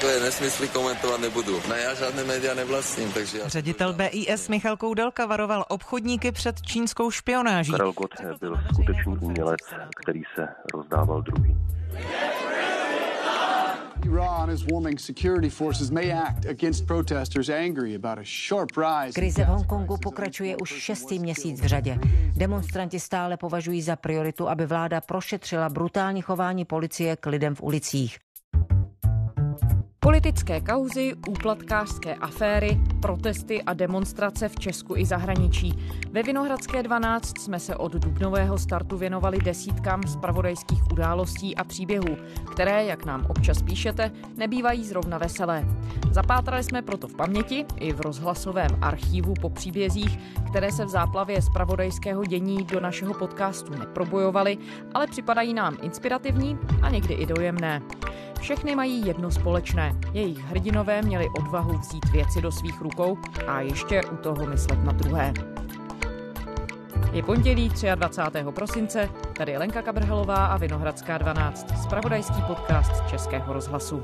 takové nesmysly komentovat nebudu. Ne, já žádné média nevlastním, takže... Já... Ředitel BIS Michal Koudelka varoval obchodníky před čínskou špionáží. Karel Gott byl skutečný umělec, který se rozdával druhým. Iran is warning security forces may act against protesters angry about a sharp rise. Krize v Hongkongu pokračuje už šestý měsíc v řadě. Demonstranti stále považují za prioritu, aby vláda prošetřila brutální chování policie k lidem v ulicích. Politické kauzy, úplatkářské aféry, protesty a demonstrace v Česku i zahraničí. Ve Vinohradské 12 jsme se od dubnového startu věnovali desítkám spravodajských událostí a příběhů, které, jak nám občas píšete, nebývají zrovna veselé. Zapátrali jsme proto v paměti i v rozhlasovém archívu po příbězích, které se v záplavě spravodajského dění do našeho podcastu neprobojovaly, ale připadají nám inspirativní a někdy i dojemné. Všechny mají jedno společné. Jejich hrdinové měli odvahu vzít věci do svých rukou a ještě u toho myslet na druhé. Je pondělí 23. prosince, tady je Lenka Kabrhelová a Vinohradská 12, spravodajský podcast Českého rozhlasu.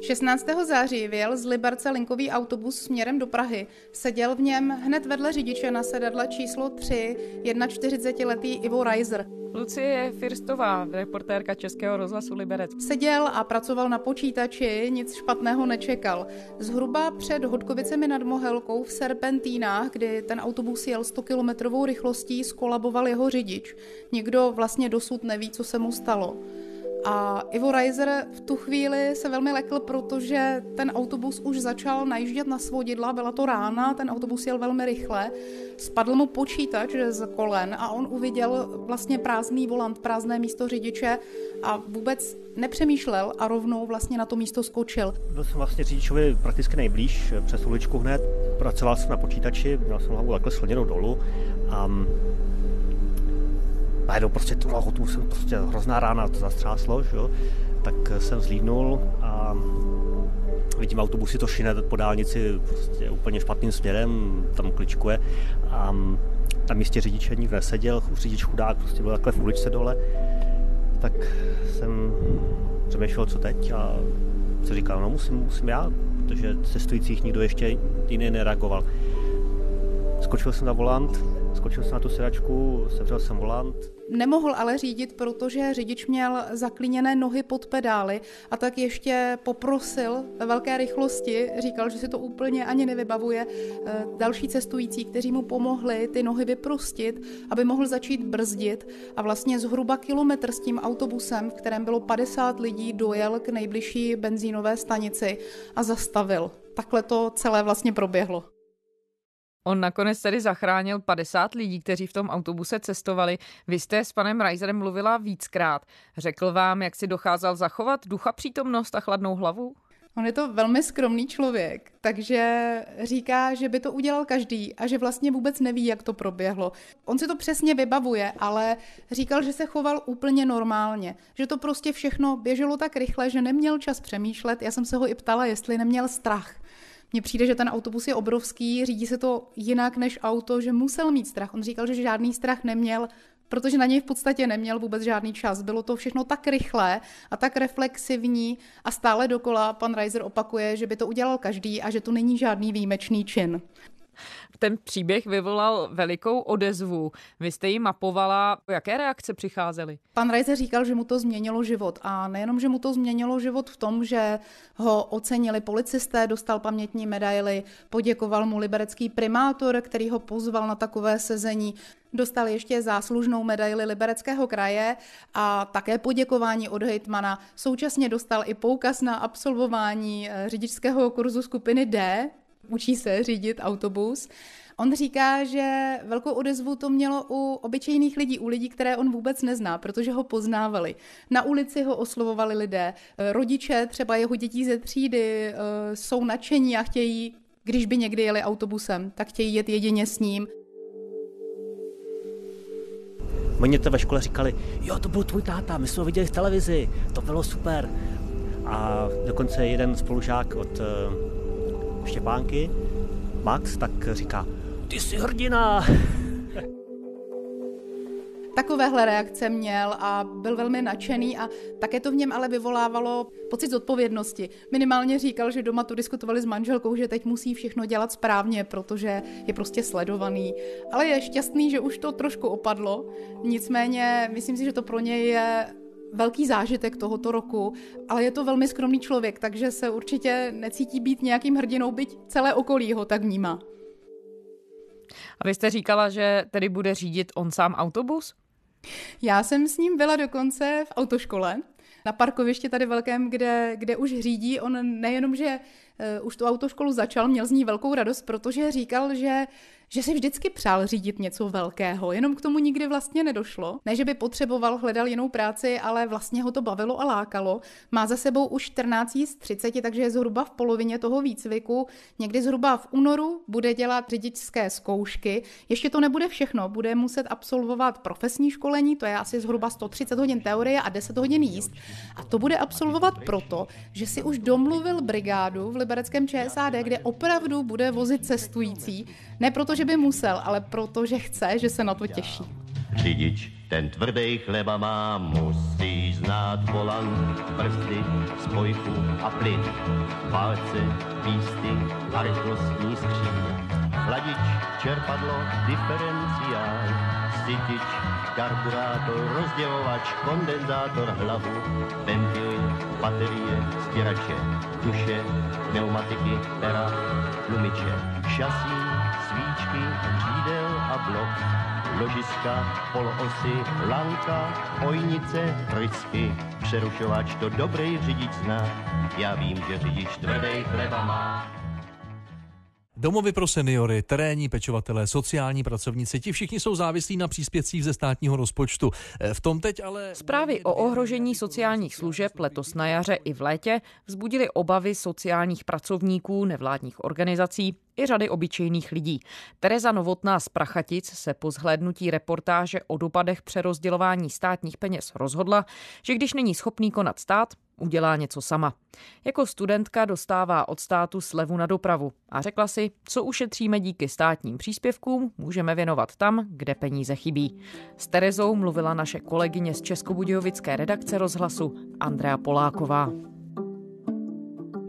16. září vyjel z Liberce linkový autobus směrem do Prahy. Seděl v něm hned vedle řidiče na sedadle číslo 3 41-letý Ivo Reiser. Lucie Firstová, reportérka Českého rozhlasu Liberec. Seděl a pracoval na počítači, nic špatného nečekal. Zhruba před Hodkovicemi nad Mohelkou v Serpentínách, kdy ten autobus jel 100 kilometrovou rychlostí, skolaboval jeho řidič. Nikdo vlastně dosud neví, co se mu stalo. A Ivo Reiser v tu chvíli se velmi lekl, protože ten autobus už začal najíždět na svodidla, byla to rána, ten autobus jel velmi rychle, spadl mu počítač z kolen a on uviděl vlastně prázdný volant, prázdné místo řidiče a vůbec nepřemýšlel a rovnou vlastně na to místo skočil. Byl jsem vlastně řidičovi prakticky nejblíž, přes uličku hned, pracoval jsem na počítači, měl jsem hlavu takhle sloněnou dolů a najednou prostě tu lahotu jsem prostě hrozná rána, to zastřáslo, že jo? tak jsem zlídnul a vidím autobusy to šine po dálnici prostě úplně špatným směrem, tam kličkuje a tam místě řidiče nikdo neseděl, řidič chudák prostě byl takhle v uličce dole, tak jsem přemýšlel, co teď a co říkal, no musím, musím já, protože cestujících nikdo ještě jiný nereagoval. Skočil jsem na volant, skočil jsem na tu sedačku, sevřel jsem volant, Nemohl ale řídit, protože řidič měl zaklíněné nohy pod pedály a tak ještě poprosil ve velké rychlosti, říkal, že si to úplně ani nevybavuje, eh, další cestující, kteří mu pomohli ty nohy vyprostit, aby mohl začít brzdit a vlastně zhruba kilometr s tím autobusem, v kterém bylo 50 lidí, dojel k nejbližší benzínové stanici a zastavil. Takhle to celé vlastně proběhlo. On nakonec tedy zachránil 50 lidí, kteří v tom autobuse cestovali. Vy jste s panem Reiserem mluvila víckrát. Řekl vám, jak si docházel zachovat ducha přítomnost a chladnou hlavu? On je to velmi skromný člověk, takže říká, že by to udělal každý a že vlastně vůbec neví, jak to proběhlo. On si to přesně vybavuje, ale říkal, že se choval úplně normálně, že to prostě všechno běželo tak rychle, že neměl čas přemýšlet. Já jsem se ho i ptala, jestli neměl strach. Mně přijde, že ten autobus je obrovský, řídí se to jinak než auto, že musel mít strach. On říkal, že žádný strach neměl, protože na něj v podstatě neměl vůbec žádný čas. Bylo to všechno tak rychlé a tak reflexivní a stále dokola pan Reiser opakuje, že by to udělal každý a že to není žádný výjimečný čin ten příběh vyvolal velikou odezvu. Vy jste ji mapovala, jaké reakce přicházely? Pan Reiser říkal, že mu to změnilo život a nejenom, že mu to změnilo život v tom, že ho ocenili policisté, dostal pamětní medaily, poděkoval mu liberecký primátor, který ho pozval na takové sezení, Dostal ještě záslužnou medaili Libereckého kraje a také poděkování od hejtmana. Současně dostal i poukaz na absolvování eh, řidičského kurzu skupiny D, učí se řídit autobus. On říká, že velkou odezvu to mělo u obyčejných lidí, u lidí, které on vůbec nezná, protože ho poznávali. Na ulici ho oslovovali lidé, rodiče, třeba jeho dětí ze třídy, eh, jsou nadšení a chtějí, když by někdy jeli autobusem, tak chtějí jet jedině s ním. Oni to ve škole říkali, jo, to byl tvůj táta, my jsme ho viděli v televizi, to bylo super. A dokonce jeden spolužák od eh, Štěpánky, Max, tak říká, ty jsi hrdina. takovéhle reakce měl a byl velmi nadšený a také to v něm ale vyvolávalo pocit zodpovědnosti. Minimálně říkal, že doma to diskutovali s manželkou, že teď musí všechno dělat správně, protože je prostě sledovaný. Ale je šťastný, že už to trošku opadlo. Nicméně myslím si, že to pro něj je velký zážitek tohoto roku, ale je to velmi skromný člověk, takže se určitě necítí být nějakým hrdinou, byť celé okolí ho tak vnímá. A vy jste říkala, že tedy bude řídit on sám autobus? Já jsem s ním byla dokonce v autoškole, na parkovišti tady velkém, kde, kde už řídí. On nejenom, že uh, už tu autoškolu začal, měl z ní velkou radost, protože říkal, že že si vždycky přál řídit něco velkého, jenom k tomu nikdy vlastně nedošlo. Ne, že by potřeboval, hledal jinou práci, ale vlastně ho to bavilo a lákalo. Má za sebou už 14 z 30, takže je zhruba v polovině toho výcviku. Někdy zhruba v únoru bude dělat řidičské zkoušky. Ještě to nebude všechno, bude muset absolvovat profesní školení, to je asi zhruba 130 hodin teorie a 10 hodin jíst. A to bude absolvovat proto, že si už domluvil brigádu v libereckém ČSAD, kde opravdu bude vozit cestující. Ne proto, že by musel, ale proto, že chce, že se na to těší. Řidič, ten tvrdý chleba má, musí znát volant, brzdy, spojku a plyn, palce, písty a rychlostní skříň. Chladič, čerpadlo, diferenciál, sytič, karburátor, rozdělovač, kondenzátor, hlavu, ventily, baterie, stěrače, duše, pneumatiky, pera, tlumiče, šasí, svíčky, přídel a blok, ložiska, poloosy, lanka, ojnice, rysky, přerušovač to dobrý řidič zná. Já vím, že řidič tvrdý chleba má. Domovy pro seniory, terénní pečovatelé, sociální pracovníci, ti všichni jsou závislí na příspěvcích ze státního rozpočtu. E, v tom teď ale... Zprávy o ohrožení sociálních služeb letos na jaře i v létě vzbudily obavy sociálních pracovníků, nevládních organizací i řady obyčejných lidí. Tereza Novotná z Prachatic se po zhlédnutí reportáže o dopadech přerozdělování státních peněz rozhodla, že když není schopný konat stát, udělá něco sama. Jako studentka dostává od státu slevu na dopravu a řekla si, co ušetříme díky státním příspěvkům, můžeme věnovat tam, kde peníze chybí. S Terezou mluvila naše kolegyně z Českobudějovické redakce rozhlasu Andrea Poláková.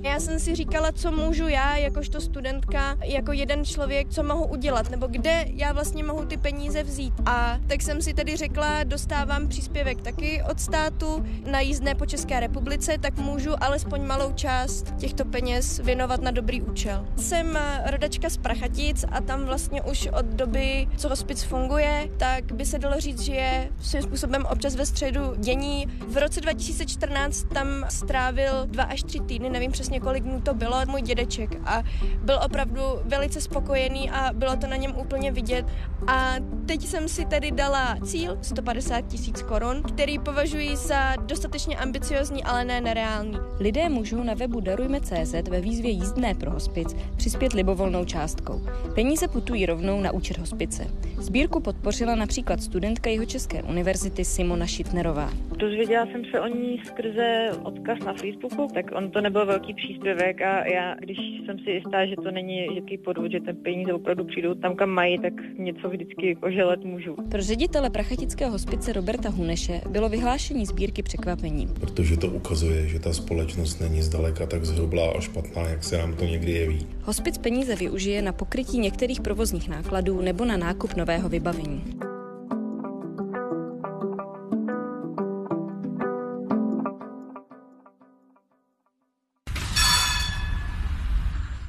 Já jsem si říkala, co můžu já, jakožto studentka, jako jeden člověk, co mohu udělat, nebo kde já vlastně mohu ty peníze vzít. A tak jsem si tedy řekla, dostávám příspěvek taky od státu na jízdné po České republice, tak můžu alespoň malou část těchto peněz věnovat na dobrý účel. Jsem rodačka z Prachatic a tam vlastně už od doby, co hospic funguje, tak by se dalo říct, že je svým způsobem občas ve středu dění. V roce 2014 tam strávil dva až tři týdny, nevím přesně několik dnů to bylo, můj dědeček a byl opravdu velice spokojený a bylo to na něm úplně vidět. A teď jsem si tedy dala cíl 150 tisíc korun, který považuji za dostatečně ambiciozní, ale ne nereálný. Lidé můžou na webu Darujme.cz ve výzvě jízdné pro hospic přispět libovolnou částkou. Peníze putují rovnou na účet hospice. Sbírku podpořila například studentka Jihočeské univerzity Simona Šitnerová. Dozvěděla jsem se o ní skrze odkaz na Facebooku, tak on to nebyl velký příspěvek a já, když jsem si jistá, že to není jaký podvod, že ten peníze opravdu přijdou tam, kam mají, tak něco vždycky oželet můžu. Pro ředitele prachatického hospice Roberta Huneše bylo vyhlášení sbírky překvapením. Protože to ukazuje, že ta společnost není zdaleka tak zhrublá a špatná, jak se nám to někdy jeví. Hospic peníze využije na pokrytí některých provozních nákladů nebo na nákup nového vybavení.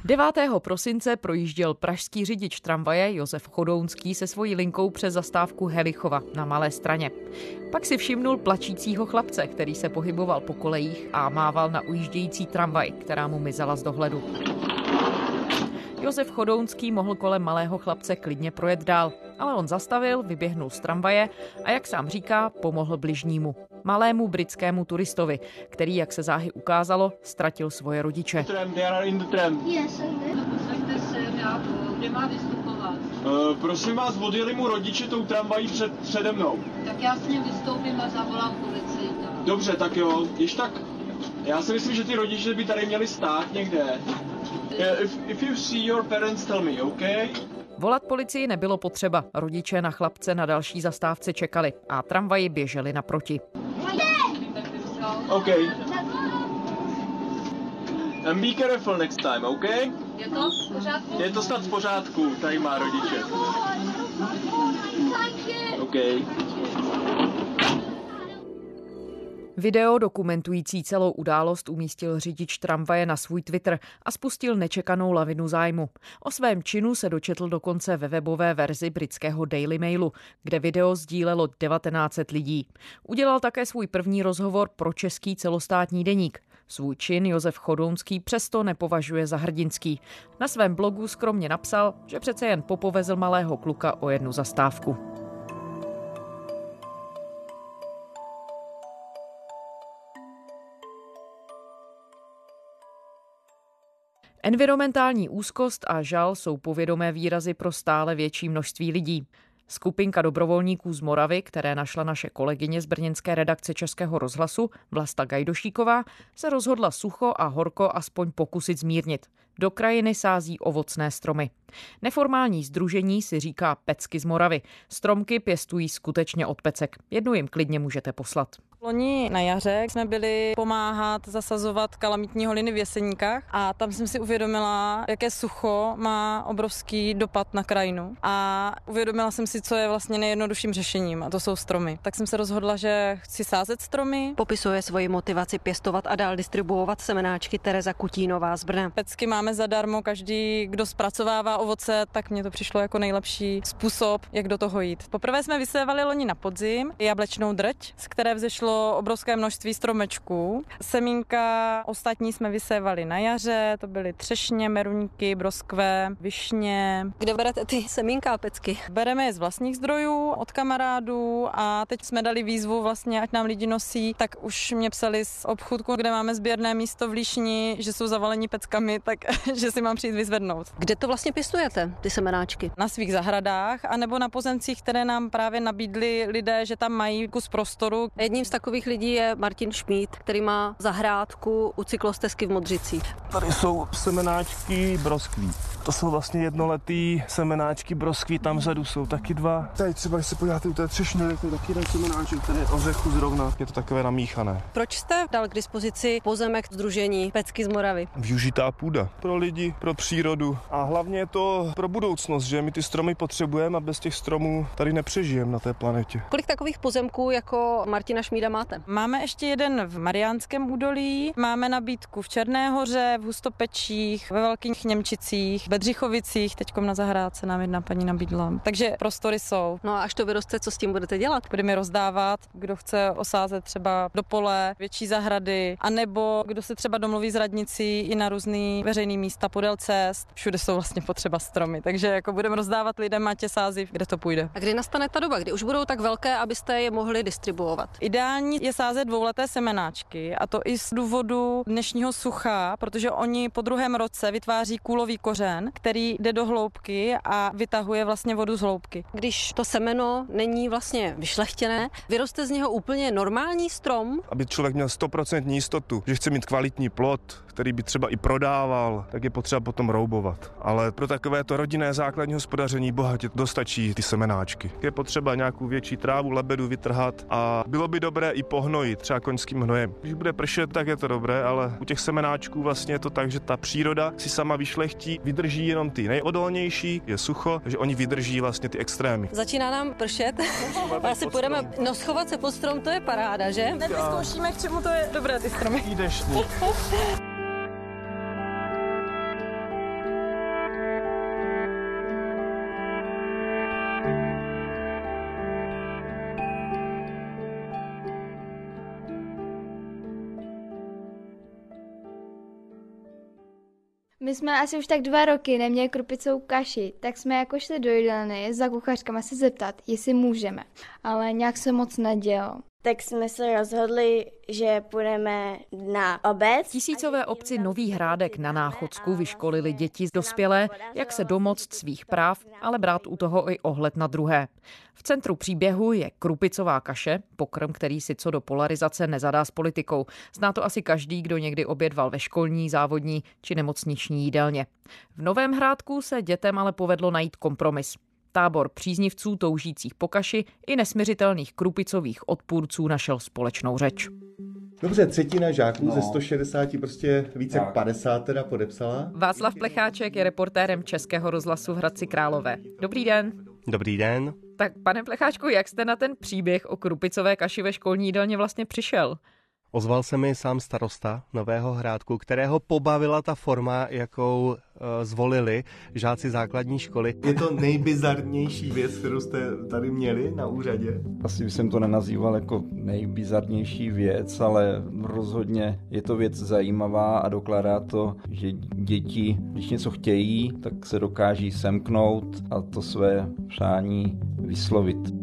9. prosince projížděl pražský řidič tramvaje Josef Chodounský se svojí linkou přes zastávku Helichova na Malé straně. Pak si všimnul plačícího chlapce, který se pohyboval po kolejích a mával na ujíždějící tramvaj, která mu mizela z dohledu. Josef Chodounský mohl kolem malého chlapce klidně projet dál, ale on zastavil, vyběhnul z tramvaje a jak sám říká, pomohl bližnímu, malému britskému turistovi, který, jak se záhy ukázalo, ztratil svoje rodiče. Uh, prosím vás, odjeli mu rodiče tou tramvají před, přede mnou. Tak já s ním vystoupím a zavolám policii. Dobře, tak jo, když tak, já si myslím, že ty rodiče by tady měli stát někde. Uh, if, if you see your parents, tell me, okay? Volat policii nebylo potřeba. Rodiče na chlapce na další zastávce čekali a tramvaji běželi naproti. OK. And be careful next time, OK? Je to v pořádku? Je to snad v pořádku, tady má rodiče. OK. Video dokumentující celou událost umístil řidič tramvaje na svůj Twitter a spustil nečekanou lavinu zájmu. O svém činu se dočetl dokonce ve webové verzi britského Daily Mailu, kde video sdílelo 1900 lidí. Udělal také svůj první rozhovor pro český celostátní deník. Svůj čin Josef Chodounský přesto nepovažuje za hrdinský. Na svém blogu skromně napsal, že přece jen popovezl malého kluka o jednu zastávku. Environmentální úzkost a žal jsou povědomé výrazy pro stále větší množství lidí. Skupinka dobrovolníků z Moravy, které našla naše kolegyně z brněnské redakce Českého rozhlasu, Vlasta Gajdošíková, se rozhodla sucho a horko aspoň pokusit zmírnit. Do krajiny sází ovocné stromy. Neformální združení si říká pecky z Moravy. Stromky pěstují skutečně od pecek. Jednu jim klidně můžete poslat. Loni na jaře jsme byli pomáhat zasazovat kalamitní holiny v Jeseníkách a tam jsem si uvědomila, jaké sucho má obrovský dopad na krajinu a uvědomila jsem si, co je vlastně nejjednodušším řešením a to jsou stromy. Tak jsem se rozhodla, že chci sázet stromy. Popisuje svoji motivaci pěstovat a dál distribuovat semenáčky Tereza Kutínová z Brna. Pecky máme zadarmo, každý, kdo zpracovává ovoce, tak mně to přišlo jako nejlepší způsob, jak do toho jít. Poprvé jsme vysévali loni na podzim jablečnou drť, z které vzešlo obrovské množství stromečků. Semínka ostatní jsme vysévali na jaře, to byly třešně, meruňky, broskve, višně. Kde berete ty semínka a pecky? Bereme je z vlastních zdrojů, od kamarádů a teď jsme dali výzvu vlastně, ať nám lidi nosí, tak už mě psali z obchůdku, kde máme sběrné místo v Líšni, že jsou zavalení peckami, tak že si mám přijít vyzvednout. Kde to vlastně pěstujete, ty semenáčky? Na svých zahradách, anebo na pozemcích, které nám právě nabídli lidé, že tam mají kus prostoru. Jedním z takových lidí je Martin Šmít, který má zahrádku u cyklostezky v Modřicích. Tady jsou semenáčky broskví. To jsou vlastně jednoletý semenáčky broskví, tam vzadu jsou taky dva. Tady třeba, když se podíváte u té třešně, to je taky jeden semenáček, ten je ořechu zrovna, je to takové namíchané. Proč jste dal k dispozici pozemek Združení Pecky z Moravy? Využitá půda pro lidi, pro přírodu a hlavně je to pro budoucnost, že my ty stromy potřebujeme a bez těch stromů tady nepřežijeme na té planetě. Kolik takových pozemků jako Martina Šmída máte? Máme ještě jeden v Mariánském údolí, máme nabídku v Černé hoře, v Hustopečích, ve Velkých Němčicích, ve Dřichovicích, teďkom na zahrádce nám jedna paní nabídla. Takže prostory jsou. No a až to vyroste, co s tím budete dělat? Budeme rozdávat, kdo chce osázet třeba do pole, větší zahrady, anebo kdo se třeba domluví s radnicí i na různý veřejný místa podél cest. Všude jsou vlastně potřeba stromy, takže jako budeme rozdávat lidem a tě sází, kde to půjde. A kdy nastane ta doba, kdy už budou tak velké, abyste je mohli distribuovat? Ideální je sázet dvouleté semenáčky a to i z důvodu dnešního sucha, protože oni po druhém roce vytváří kůlový kořen, který jde do hloubky a vytahuje vlastně vodu z hloubky. Když to semeno není vlastně vyšlechtěné, vyroste z něho úplně normální strom? Aby člověk měl 100% jistotu, že chce mít kvalitní plot, který by třeba i prodával, tak je potřeba potom roubovat. Ale pro takové to rodinné základní hospodaření bohatě dostačí ty semenáčky. Je potřeba nějakou větší trávu, lebedu vytrhat a bylo by dobré i pohnojit, třeba koňským hnojem. Když bude pršet, tak je to dobré, ale u těch semenáčků vlastně je to tak, že ta příroda si sama vyšlechtí, vydrží jenom ty nejodolnější, je sucho, takže oni vydrží vlastně ty extrémy. Začíná nám pršet. Asi půjdeme, no schovat se pod strom, to je paráda, že? Hned vyzkoušíme, k čemu to je dobré ty stromy. Jdeš My jsme asi už tak dva roky neměli krupicou kaši, tak jsme jako šli do jídelny za kuchařkama se zeptat, jestli můžeme. Ale nějak se moc nedělo. Tak jsme se rozhodli, že půjdeme na obec. Tisícové obci Nový Hrádek na Náchodsku vyškolili děti dospělé, jak se domoct svých práv, ale brát u toho i ohled na druhé. V centru příběhu je krupicová kaše, pokrm, který si co do polarizace nezadá s politikou. Zná to asi každý, kdo někdy obědval ve školní, závodní či nemocniční jídelně. V Novém Hrádku se dětem ale povedlo najít kompromis. Tábor příznivců toužících po kaši i nesměřitelných krupicových odpůrců našel společnou řeč. Dobře, třetina žáků no. ze 160 prostě více jak 50 teda podepsala. Václav Plecháček je reportérem Českého rozhlasu v Hradci Králové. Dobrý den. Dobrý den. Tak pane Plecháčku, jak jste na ten příběh o krupicové kaši ve školní jídelně vlastně přišel? Ozval se mi sám starosta Nového Hrádku, kterého pobavila ta forma, jakou uh, zvolili žáci základní školy. Je to nejbizarnější věc, kterou jste tady měli na úřadě? Asi jsem to nenazýval jako nejbizarnější věc, ale rozhodně je to věc zajímavá a dokládá to, že děti, když něco chtějí, tak se dokáží semknout a to své přání vyslovit.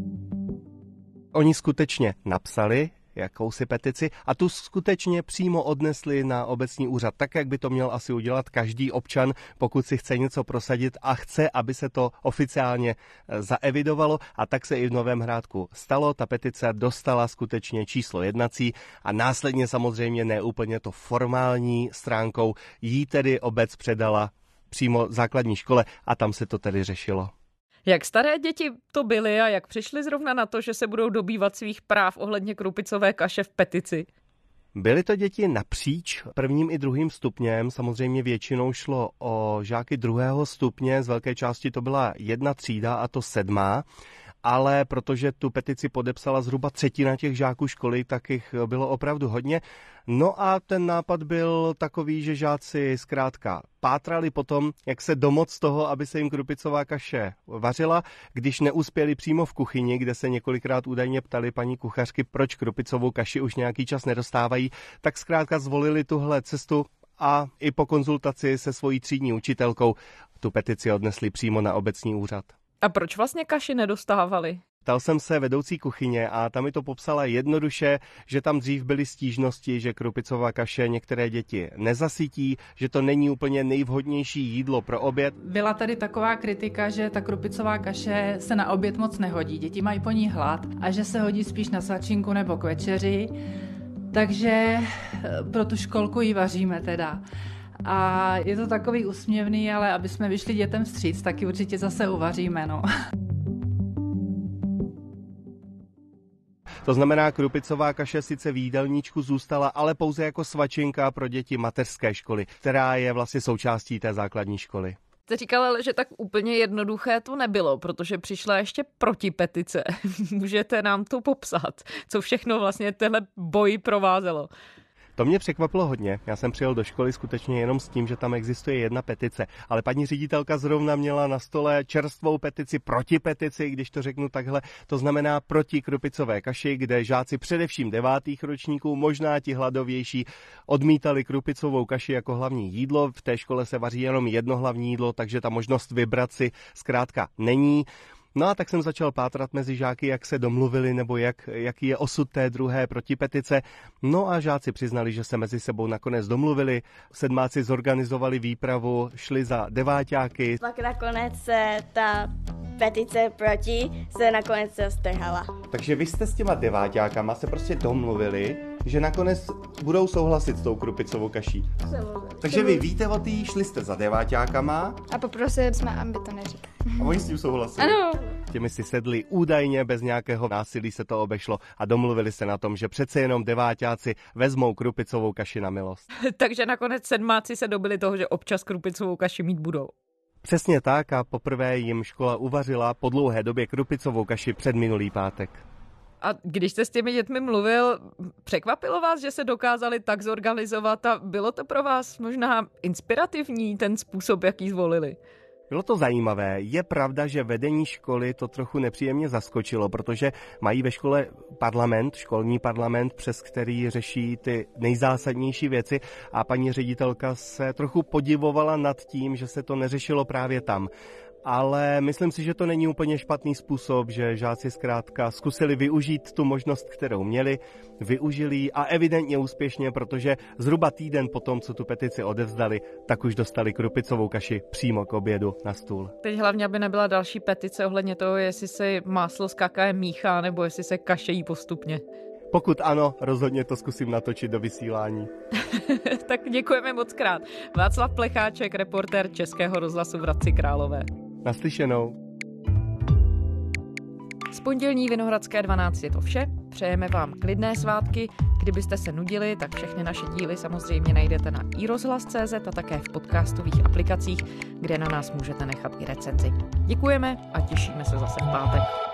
Oni skutečně napsali jakousi petici a tu skutečně přímo odnesli na obecní úřad, tak jak by to měl asi udělat každý občan, pokud si chce něco prosadit a chce, aby se to oficiálně eh, zaevidovalo a tak se i v Novém Hrádku stalo. Ta petice dostala skutečně číslo jednací a následně samozřejmě neúplně to formální stránkou jí tedy obec předala přímo základní škole a tam se to tedy řešilo. Jak staré děti to byly a jak přišli zrovna na to, že se budou dobývat svých práv ohledně krupicové kaše v petici? Byly to děti napříč prvním i druhým stupněm, samozřejmě většinou šlo o žáky druhého stupně, z velké části to byla jedna třída a to sedmá ale protože tu petici podepsala zhruba třetina těch žáků školy, tak jich bylo opravdu hodně. No a ten nápad byl takový, že žáci zkrátka pátrali potom, jak se domoc toho, aby se jim krupicová kaše vařila, když neuspěli přímo v kuchyni, kde se několikrát údajně ptali paní kuchařky, proč krupicovou kaši už nějaký čas nedostávají, tak zkrátka zvolili tuhle cestu a i po konzultaci se svojí třídní učitelkou tu petici odnesli přímo na obecní úřad. A proč vlastně kaši nedostávali? Ptal jsem se vedoucí kuchyně a tam mi to popsala jednoduše, že tam dřív byly stížnosti, že krupicová kaše některé děti nezasytí, že to není úplně nejvhodnější jídlo pro oběd. Byla tady taková kritika, že ta krupicová kaše se na oběd moc nehodí, děti mají po ní hlad a že se hodí spíš na svačinku nebo k večeři, takže eh, pro tu školku ji vaříme teda. A je to takový usměvný, ale aby jsme vyšli dětem vstříc, taky určitě zase uvaříme, no. To znamená, krupicová kaše sice v jídelníčku zůstala, ale pouze jako svačinka pro děti mateřské školy, která je vlastně součástí té základní školy. Jste říkal, ale že tak úplně jednoduché to nebylo, protože přišla ještě protipetice. Můžete nám to popsat, co všechno vlastně tenhle boj provázelo? To mě překvapilo hodně. Já jsem přijel do školy skutečně jenom s tím, že tam existuje jedna petice, ale paní ředitelka zrovna měla na stole čerstvou petici proti petici, když to řeknu takhle. To znamená proti krupicové kaši, kde žáci především devátých ročníků, možná ti hladovější, odmítali krupicovou kaši jako hlavní jídlo. V té škole se vaří jenom jedno hlavní jídlo, takže ta možnost vybrat si zkrátka není. No a tak jsem začal pátrat mezi žáky, jak se domluvili nebo jak, jaký je osud té druhé protipetice. No a žáci přiznali, že se mezi sebou nakonec domluvili. Sedmáci zorganizovali výpravu, šli za deváťáky. Pak nakonec se ta petice proti se nakonec strhala. Takže vy jste s těma deváťákama se prostě domluvili, že nakonec budou souhlasit s tou krupicovou kaší. Takže vy víte o tý, šli jste za deváťákama. A poprosili jsme, aby to neříkali. A oni s tím souhlasili? Ano. Těmi si sedli údajně, bez nějakého násilí se to obešlo a domluvili se na tom, že přece jenom deváťáci vezmou krupicovou kaši na milost. Takže nakonec sedmáci se dobili toho, že občas krupicovou kaši mít budou. Přesně tak a poprvé jim škola uvařila po dlouhé době krupicovou kaši před minulý pátek. A když jste s těmi dětmi mluvil, překvapilo vás, že se dokázali tak zorganizovat a bylo to pro vás možná inspirativní ten způsob, jaký zvolili? Bylo to zajímavé. Je pravda, že vedení školy to trochu nepříjemně zaskočilo, protože mají ve škole parlament, školní parlament, přes který řeší ty nejzásadnější věci a paní ředitelka se trochu podivovala nad tím, že se to neřešilo právě tam. Ale myslím si, že to není úplně špatný způsob, že žáci zkrátka zkusili využít tu možnost, kterou měli, využili ji a evidentně úspěšně, protože zhruba týden po tom, co tu petici odevzdali, tak už dostali krupicovou kaši přímo k obědu na stůl. Teď hlavně, aby nebyla další petice ohledně toho, jestli se máslo s kakaem míchá nebo jestli se kašejí postupně. Pokud ano, rozhodně to zkusím natočit do vysílání. tak děkujeme moc krát. Václav Plecháček, reportér Českého rozhlasu v Hradci Králové. Naslyšenou. Z pondělní Vinohradské 12 je to vše. Přejeme vám klidné svátky. Kdybyste se nudili, tak všechny naše díly samozřejmě najdete na iRozhlas.cz a také v podcastových aplikacích, kde na nás můžete nechat i recenzi. Děkujeme a těšíme se zase v pátek.